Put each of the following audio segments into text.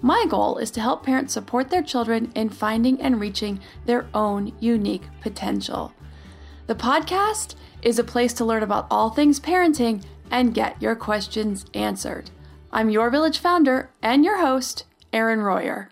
My goal is to help parents support their children in finding and reaching their own unique potential. The podcast is a place to learn about all things parenting and get your questions answered. I'm your village founder and your host, Erin Royer.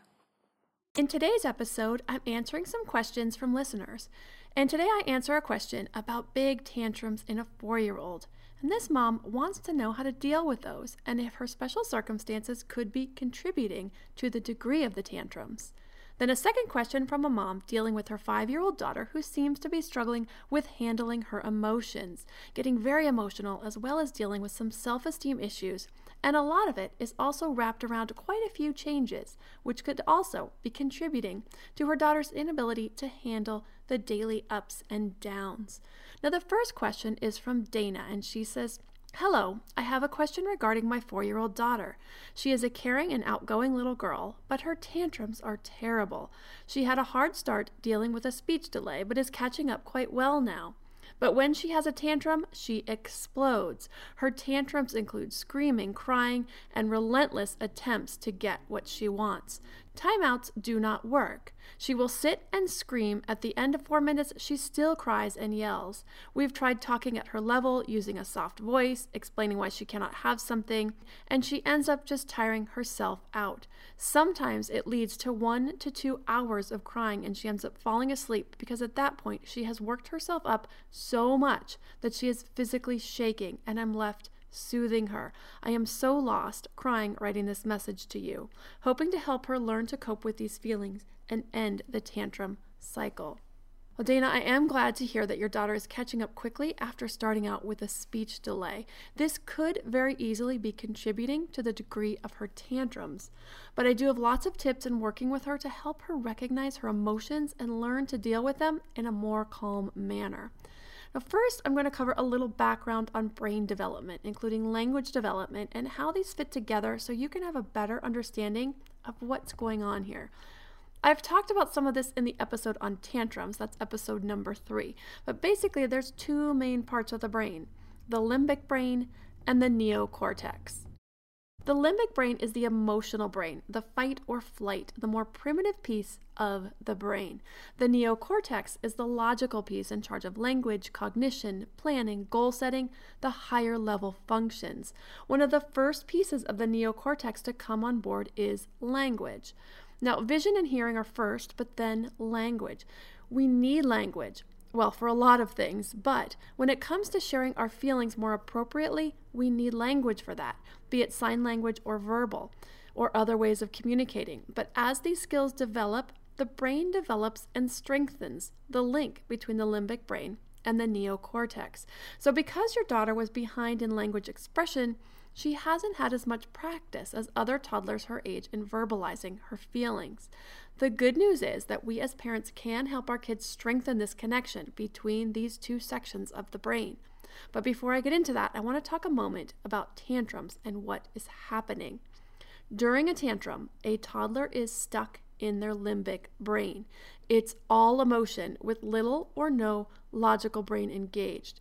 In today's episode, I'm answering some questions from listeners. And today I answer a question about big tantrums in a four year old. And this mom wants to know how to deal with those and if her special circumstances could be contributing to the degree of the tantrums. Then a second question from a mom dealing with her five year old daughter who seems to be struggling with handling her emotions, getting very emotional, as well as dealing with some self esteem issues. And a lot of it is also wrapped around quite a few changes, which could also be contributing to her daughter's inability to handle the daily ups and downs. Now, the first question is from Dana, and she says, Hello, I have a question regarding my four year old daughter. She is a caring and outgoing little girl, but her tantrums are terrible. She had a hard start dealing with a speech delay, but is catching up quite well now. But when she has a tantrum, she explodes. Her tantrums include screaming, crying, and relentless attempts to get what she wants. Timeouts do not work. She will sit and scream. At the end of four minutes, she still cries and yells. We've tried talking at her level, using a soft voice, explaining why she cannot have something, and she ends up just tiring herself out. Sometimes it leads to one to two hours of crying, and she ends up falling asleep because at that point she has worked herself up so much that she is physically shaking, and I'm left soothing her. I am so lost, crying, writing this message to you, hoping to help her learn to cope with these feelings and end the tantrum cycle. Well, Dana, I am glad to hear that your daughter is catching up quickly after starting out with a speech delay. This could very easily be contributing to the degree of her tantrums, but I do have lots of tips in working with her to help her recognize her emotions and learn to deal with them in a more calm manner. Now, first, I'm going to cover a little background on brain development, including language development, and how these fit together so you can have a better understanding of what's going on here. I've talked about some of this in the episode on tantrums, that's episode number three. But basically, there's two main parts of the brain the limbic brain and the neocortex. The limbic brain is the emotional brain, the fight or flight, the more primitive piece of the brain. The neocortex is the logical piece in charge of language, cognition, planning, goal setting, the higher level functions. One of the first pieces of the neocortex to come on board is language. Now, vision and hearing are first, but then language. We need language well, for a lot of things, but when it comes to sharing our feelings more appropriately, we need language for that, be it sign language or verbal, or other ways of communicating. But as these skills develop, the brain develops and strengthens the link between the limbic brain and the neocortex. So, because your daughter was behind in language expression, she hasn't had as much practice as other toddlers her age in verbalizing her feelings. The good news is that we as parents can help our kids strengthen this connection between these two sections of the brain. But before I get into that, I want to talk a moment about tantrums and what is happening. During a tantrum, a toddler is stuck in their limbic brain. It's all emotion with little or no logical brain engaged.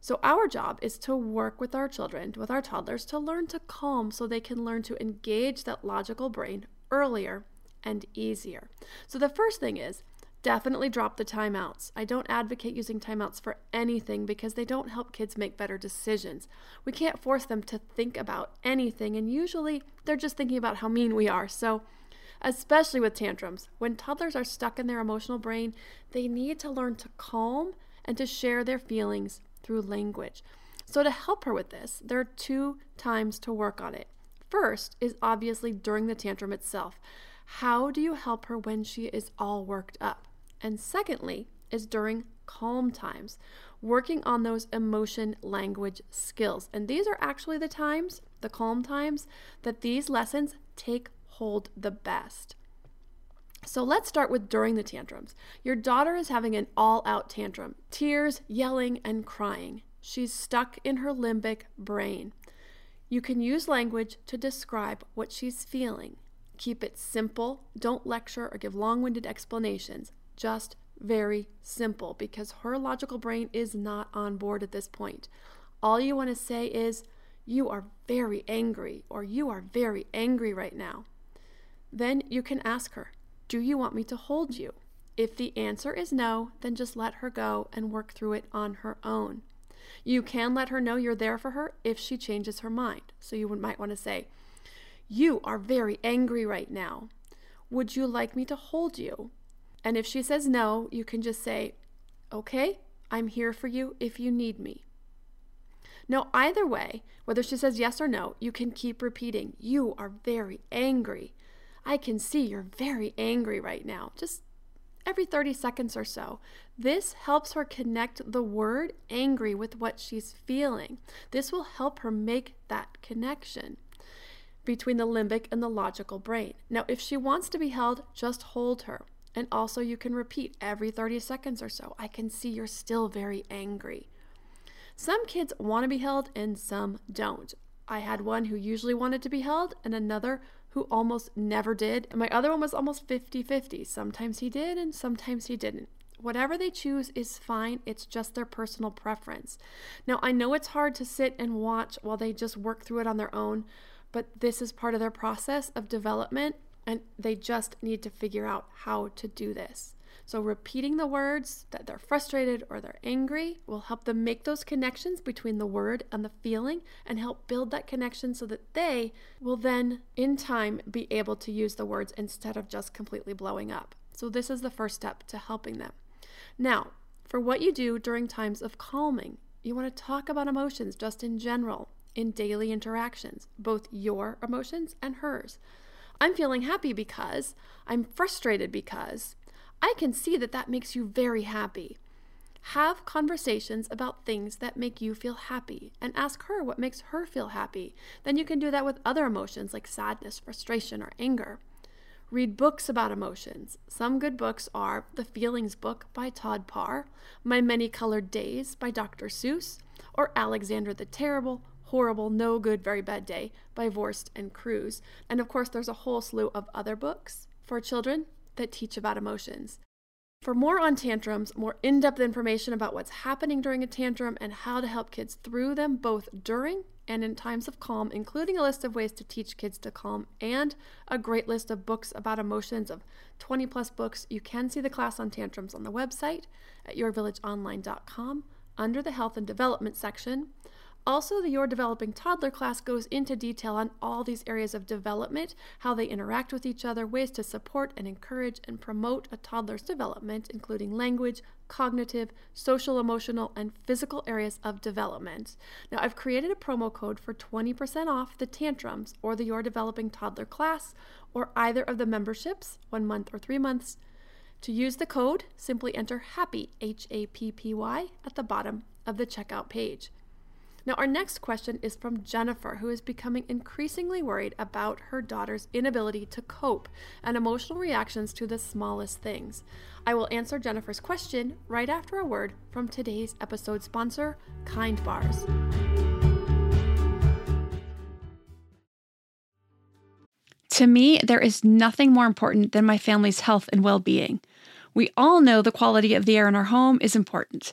So, our job is to work with our children, with our toddlers, to learn to calm so they can learn to engage that logical brain earlier and easier. So, the first thing is definitely drop the timeouts. I don't advocate using timeouts for anything because they don't help kids make better decisions. We can't force them to think about anything, and usually they're just thinking about how mean we are. So, especially with tantrums. When toddlers are stuck in their emotional brain, they need to learn to calm and to share their feelings through language. So, to help her with this, there are two times to work on it. First is obviously during the tantrum itself. How do you help her when she is all worked up? And secondly, is during calm times, working on those emotion language skills. And these are actually the times, the calm times, that these lessons take hold the best. So let's start with during the tantrums. Your daughter is having an all out tantrum tears, yelling, and crying. She's stuck in her limbic brain. You can use language to describe what she's feeling. Keep it simple. Don't lecture or give long winded explanations. Just very simple because her logical brain is not on board at this point. All you want to say is, You are very angry, or You are very angry right now. Then you can ask her, Do you want me to hold you? If the answer is no, then just let her go and work through it on her own. You can let her know you're there for her if she changes her mind. So you might want to say, You are very angry right now. Would you like me to hold you? And if she says no, you can just say, Okay, I'm here for you if you need me. Now, either way, whether she says yes or no, you can keep repeating, You are very angry. I can see you're very angry right now. Just every 30 seconds or so. This helps her connect the word angry with what she's feeling. This will help her make that connection between the limbic and the logical brain. Now, if she wants to be held, just hold her. And also, you can repeat every 30 seconds or so I can see you're still very angry. Some kids want to be held and some don't. I had one who usually wanted to be held and another who almost never did. And my other one was almost 50 50. Sometimes he did and sometimes he didn't. Whatever they choose is fine, it's just their personal preference. Now, I know it's hard to sit and watch while they just work through it on their own, but this is part of their process of development, and they just need to figure out how to do this. So, repeating the words that they're frustrated or they're angry will help them make those connections between the word and the feeling and help build that connection so that they will then, in time, be able to use the words instead of just completely blowing up. So, this is the first step to helping them. Now, for what you do during times of calming, you want to talk about emotions just in general in daily interactions, both your emotions and hers. I'm feeling happy because, I'm frustrated because, I can see that that makes you very happy. Have conversations about things that make you feel happy and ask her what makes her feel happy. Then you can do that with other emotions like sadness, frustration, or anger. Read books about emotions. Some good books are The Feelings Book by Todd Parr, My Many Colored Days by Dr. Seuss, or Alexander the Terrible, Horrible, No Good, Very Bad Day by Viorst and Cruz. And of course, there's a whole slew of other books for children that teach about emotions. For more on tantrums, more in depth information about what's happening during a tantrum and how to help kids through them both during and in times of calm, including a list of ways to teach kids to calm and a great list of books about emotions of 20 plus books, you can see the class on tantrums on the website at yourvillageonline.com under the Health and Development section. Also, the Your Developing Toddler class goes into detail on all these areas of development, how they interact with each other, ways to support and encourage and promote a toddler's development, including language, cognitive, social, emotional, and physical areas of development. Now, I've created a promo code for 20% off the Tantrums or the Your Developing Toddler class, or either of the memberships, one month or three months. To use the code, simply enter HAPPY, H A P P Y, at the bottom of the checkout page. Now, our next question is from Jennifer, who is becoming increasingly worried about her daughter's inability to cope and emotional reactions to the smallest things. I will answer Jennifer's question right after a word from today's episode sponsor, Kind Bars. To me, there is nothing more important than my family's health and well being. We all know the quality of the air in our home is important.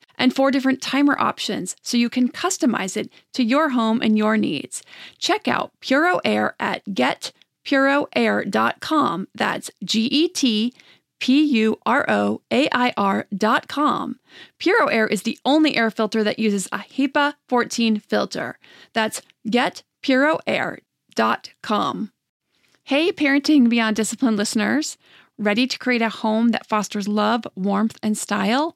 and four different timer options so you can customize it to your home and your needs. Check out Puro Air at getpuroair.com. That's G E T P U R O A I R dot com. Puro Air is the only air filter that uses a HEPA 14 filter. That's getpuroair.com. Hey, Parenting Beyond Discipline listeners. Ready to create a home that fosters love, warmth, and style?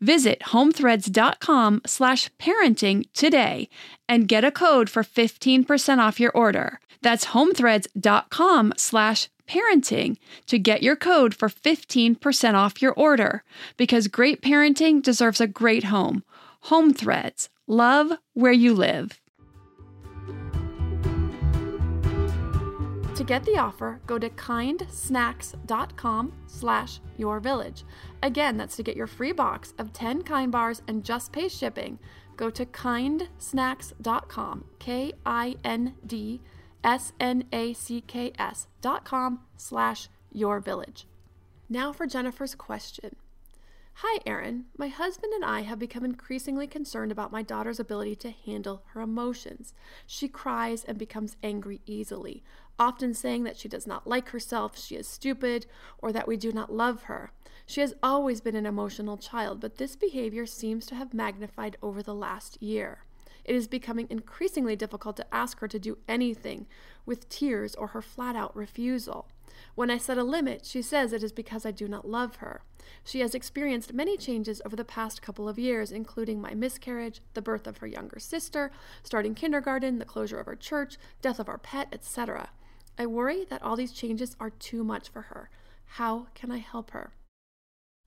Visit homethreads.com slash parenting today and get a code for 15% off your order. That's homethreads.com slash parenting to get your code for 15% off your order because great parenting deserves a great home. Home Threads. Love where you live. To get the offer, go to kindsnacks.com slash your village. Again, that's to get your free box of 10 kind bars and just pay shipping. Go to kindsnacks.com, K I N D S-N-A-C-K-S dot com slash your village. Now for Jennifer's question. Hi, Erin. My husband and I have become increasingly concerned about my daughter's ability to handle her emotions. She cries and becomes angry easily, often saying that she does not like herself, she is stupid, or that we do not love her. She has always been an emotional child, but this behavior seems to have magnified over the last year it is becoming increasingly difficult to ask her to do anything with tears or her flat out refusal. When I set a limit, she says it is because I do not love her. She has experienced many changes over the past couple of years, including my miscarriage, the birth of her younger sister, starting kindergarten, the closure of her church, death of our pet, etc. I worry that all these changes are too much for her. How can I help her?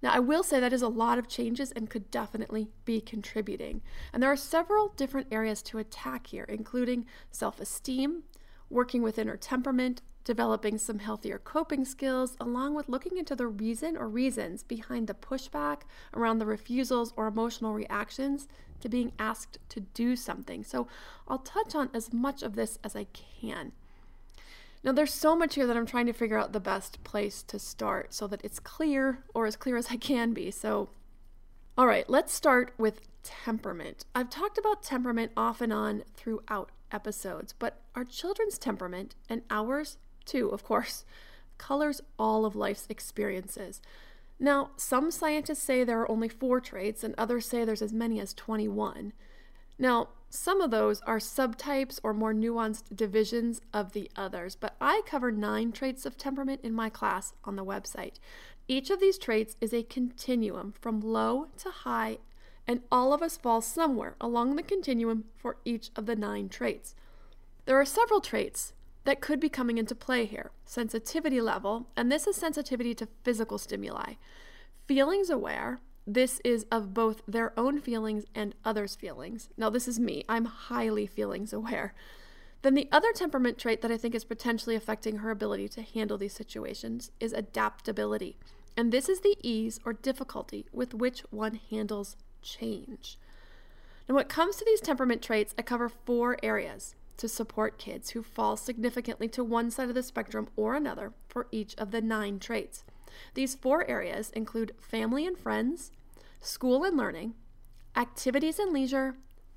Now, I will say that is a lot of changes and could definitely be contributing. And there are several different areas to attack here, including self esteem, working within her temperament, developing some healthier coping skills, along with looking into the reason or reasons behind the pushback around the refusals or emotional reactions to being asked to do something. So I'll touch on as much of this as I can. Now, there's so much here that I'm trying to figure out the best place to start so that it's clear or as clear as I can be. So, all right, let's start with temperament. I've talked about temperament off and on throughout episodes, but our children's temperament, and ours too, of course, colors all of life's experiences. Now, some scientists say there are only four traits, and others say there's as many as 21. Now, some of those are subtypes or more nuanced divisions of the others, but I cover nine traits of temperament in my class on the website. Each of these traits is a continuum from low to high, and all of us fall somewhere along the continuum for each of the nine traits. There are several traits that could be coming into play here sensitivity level, and this is sensitivity to physical stimuli, feelings aware, this is of both their own feelings and others' feelings. Now, this is me. I'm highly feelings aware. Then, the other temperament trait that I think is potentially affecting her ability to handle these situations is adaptability. And this is the ease or difficulty with which one handles change. Now, when it comes to these temperament traits, I cover four areas to support kids who fall significantly to one side of the spectrum or another for each of the nine traits. These four areas include family and friends, school and learning, activities and leisure,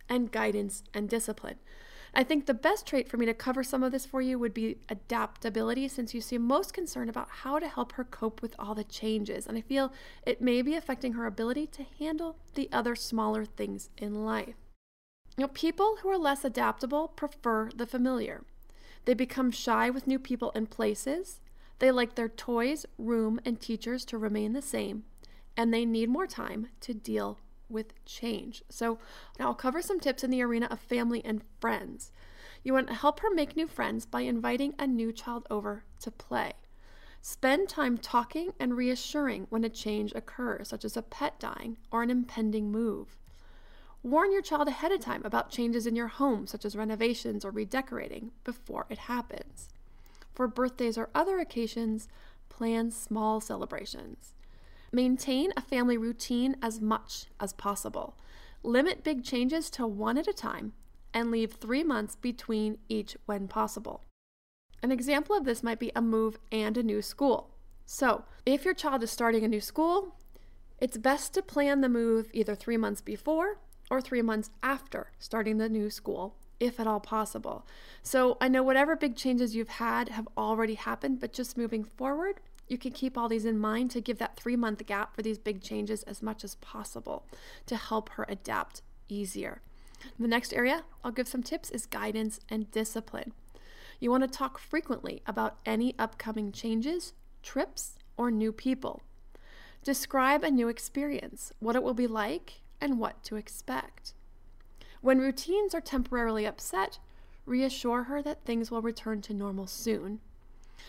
and guidance and discipline. I think the best trait for me to cover some of this for you would be adaptability, since you seem most concerned about how to help her cope with all the changes. And I feel it may be affecting her ability to handle the other smaller things in life. You know, people who are less adaptable prefer the familiar. They become shy with new people and places. They like their toys, room, and teachers to remain the same, and they need more time to deal with change. So, now I'll cover some tips in the arena of family and friends. You want to help her make new friends by inviting a new child over to play. Spend time talking and reassuring when a change occurs, such as a pet dying or an impending move. Warn your child ahead of time about changes in your home, such as renovations or redecorating, before it happens. For birthdays or other occasions, plan small celebrations. Maintain a family routine as much as possible. Limit big changes to one at a time and leave three months between each when possible. An example of this might be a move and a new school. So, if your child is starting a new school, it's best to plan the move either three months before or three months after starting the new school, if at all possible. So I know whatever big changes you've had have already happened, but just moving forward, you can keep all these in mind to give that three month gap for these big changes as much as possible to help her adapt easier. The next area I'll give some tips is guidance and discipline. You want to talk frequently about any upcoming changes, trips, or new people. Describe a new experience, what it will be like, and what to expect. When routines are temporarily upset, reassure her that things will return to normal soon.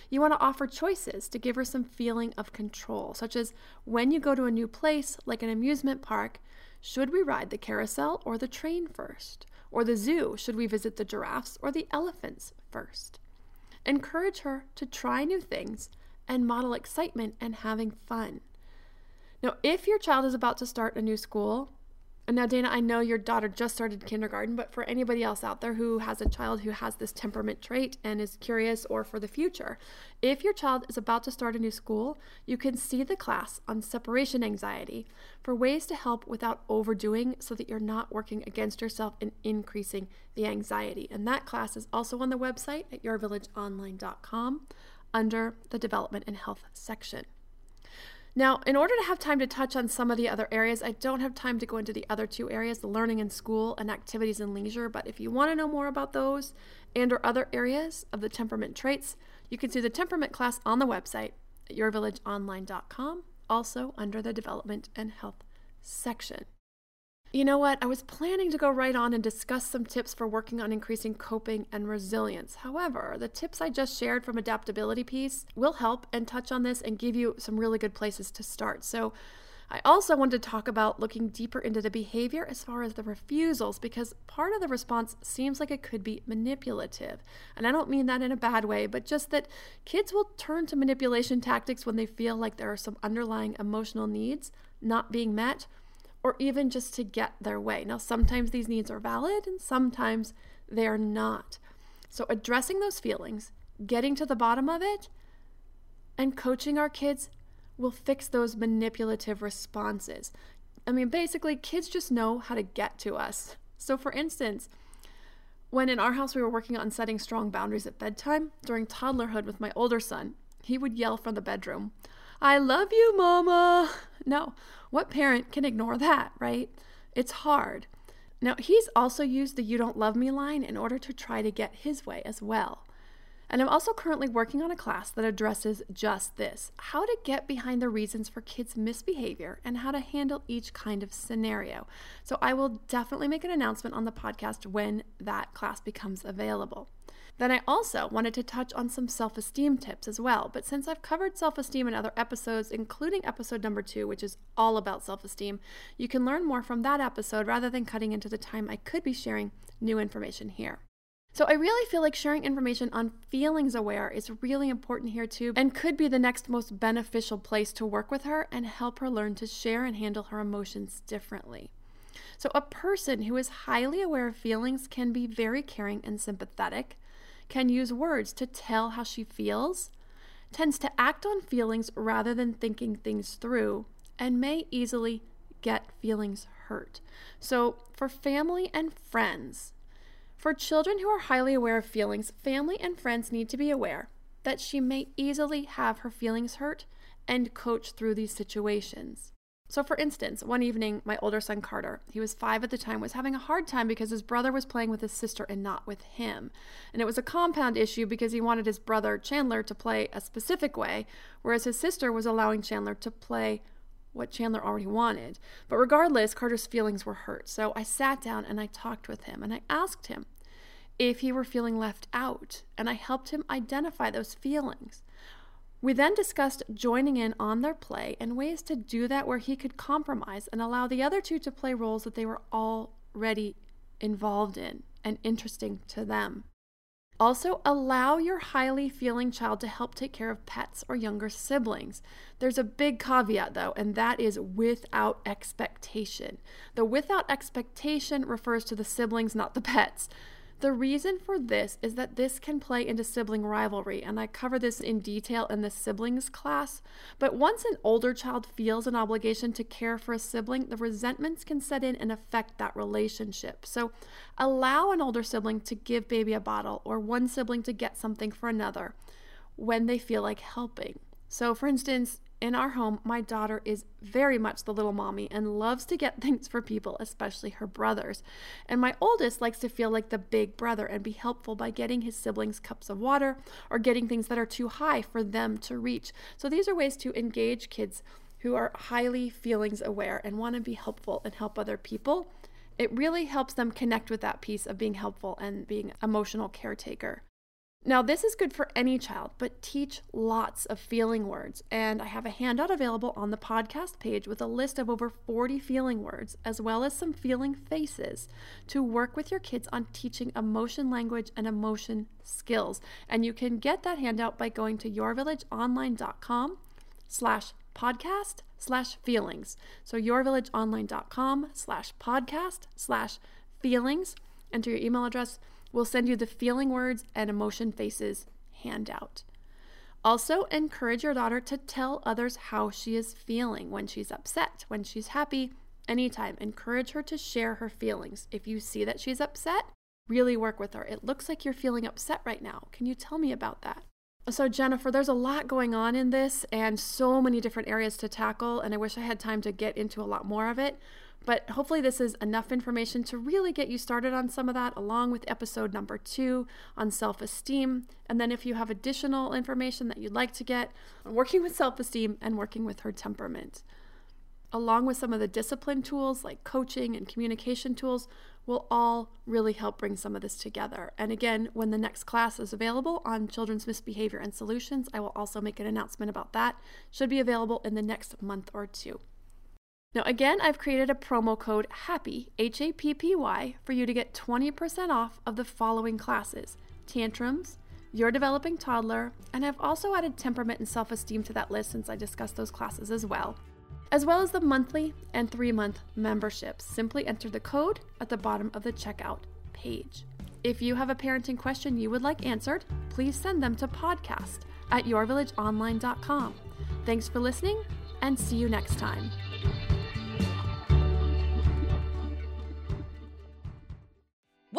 You want to offer choices to give her some feeling of control, such as when you go to a new place, like an amusement park, should we ride the carousel or the train first? Or the zoo, should we visit the giraffes or the elephants first? Encourage her to try new things and model excitement and having fun. Now, if your child is about to start a new school, and now, Dana, I know your daughter just started kindergarten, but for anybody else out there who has a child who has this temperament trait and is curious or for the future, if your child is about to start a new school, you can see the class on separation anxiety for ways to help without overdoing so that you're not working against yourself and increasing the anxiety. And that class is also on the website at yourvillageonline.com under the development and health section. Now, in order to have time to touch on some of the other areas, I don't have time to go into the other two areas, the learning in school and activities and leisure, but if you want to know more about those and or other areas of the temperament traits, you can see the temperament class on the website at yourvillageonline.com, also under the development and health section. You know what? I was planning to go right on and discuss some tips for working on increasing coping and resilience. However, the tips I just shared from adaptability piece will help and touch on this and give you some really good places to start. So, I also wanted to talk about looking deeper into the behavior as far as the refusals because part of the response seems like it could be manipulative. And I don't mean that in a bad way, but just that kids will turn to manipulation tactics when they feel like there are some underlying emotional needs not being met or even just to get their way. Now, sometimes these needs are valid and sometimes they are not. So, addressing those feelings, getting to the bottom of it, and coaching our kids will fix those manipulative responses. I mean, basically, kids just know how to get to us. So, for instance, when in our house we were working on setting strong boundaries at bedtime, during toddlerhood with my older son, he would yell from the bedroom, I love you, Mama. No, what parent can ignore that, right? It's hard. Now, he's also used the You Don't Love Me line in order to try to get his way as well. And I'm also currently working on a class that addresses just this how to get behind the reasons for kids' misbehavior and how to handle each kind of scenario. So I will definitely make an announcement on the podcast when that class becomes available. Then I also wanted to touch on some self esteem tips as well. But since I've covered self esteem in other episodes, including episode number two, which is all about self esteem, you can learn more from that episode rather than cutting into the time I could be sharing new information here. So I really feel like sharing information on feelings aware is really important here too and could be the next most beneficial place to work with her and help her learn to share and handle her emotions differently. So, a person who is highly aware of feelings can be very caring and sympathetic, can use words to tell how she feels, tends to act on feelings rather than thinking things through, and may easily get feelings hurt. So, for family and friends, for children who are highly aware of feelings, family and friends need to be aware that she may easily have her feelings hurt and coach through these situations. So, for instance, one evening, my older son Carter, he was five at the time, was having a hard time because his brother was playing with his sister and not with him. And it was a compound issue because he wanted his brother Chandler to play a specific way, whereas his sister was allowing Chandler to play what Chandler already wanted. But regardless, Carter's feelings were hurt. So I sat down and I talked with him and I asked him if he were feeling left out, and I helped him identify those feelings. We then discussed joining in on their play and ways to do that where he could compromise and allow the other two to play roles that they were already involved in and interesting to them. Also, allow your highly feeling child to help take care of pets or younger siblings. There's a big caveat though, and that is without expectation. The without expectation refers to the siblings, not the pets. The reason for this is that this can play into sibling rivalry, and I cover this in detail in the siblings class. But once an older child feels an obligation to care for a sibling, the resentments can set in and affect that relationship. So allow an older sibling to give baby a bottle or one sibling to get something for another when they feel like helping. So, for instance, in our home, my daughter is very much the little mommy and loves to get things for people, especially her brothers. And my oldest likes to feel like the big brother and be helpful by getting his siblings cups of water or getting things that are too high for them to reach. So these are ways to engage kids who are highly feelings aware and want to be helpful and help other people. It really helps them connect with that piece of being helpful and being emotional caretaker. Now, this is good for any child, but teach lots of feeling words. And I have a handout available on the podcast page with a list of over 40 feeling words, as well as some feeling faces to work with your kids on teaching emotion language and emotion skills. And you can get that handout by going to yourvillageonline.com slash podcast slash feelings. So yourvillageonline.com slash podcast slash feelings. Enter your email address We'll send you the feeling words and emotion faces handout. Also, encourage your daughter to tell others how she is feeling when she's upset, when she's happy, anytime. Encourage her to share her feelings. If you see that she's upset, really work with her. It looks like you're feeling upset right now. Can you tell me about that? So, Jennifer, there's a lot going on in this and so many different areas to tackle, and I wish I had time to get into a lot more of it. But hopefully, this is enough information to really get you started on some of that, along with episode number two on self esteem. And then, if you have additional information that you'd like to get on working with self esteem and working with her temperament, along with some of the discipline tools like coaching and communication tools, will all really help bring some of this together. And again, when the next class is available on children's misbehavior and solutions, I will also make an announcement about that. Should be available in the next month or two. Now, again, I've created a promo code HAPPY, H A P P Y, for you to get 20% off of the following classes Tantrums, Your Developing Toddler, and I've also added Temperament and Self Esteem to that list since I discussed those classes as well, as well as the monthly and three month memberships. Simply enter the code at the bottom of the checkout page. If you have a parenting question you would like answered, please send them to podcast at yourvillageonline.com. Thanks for listening and see you next time.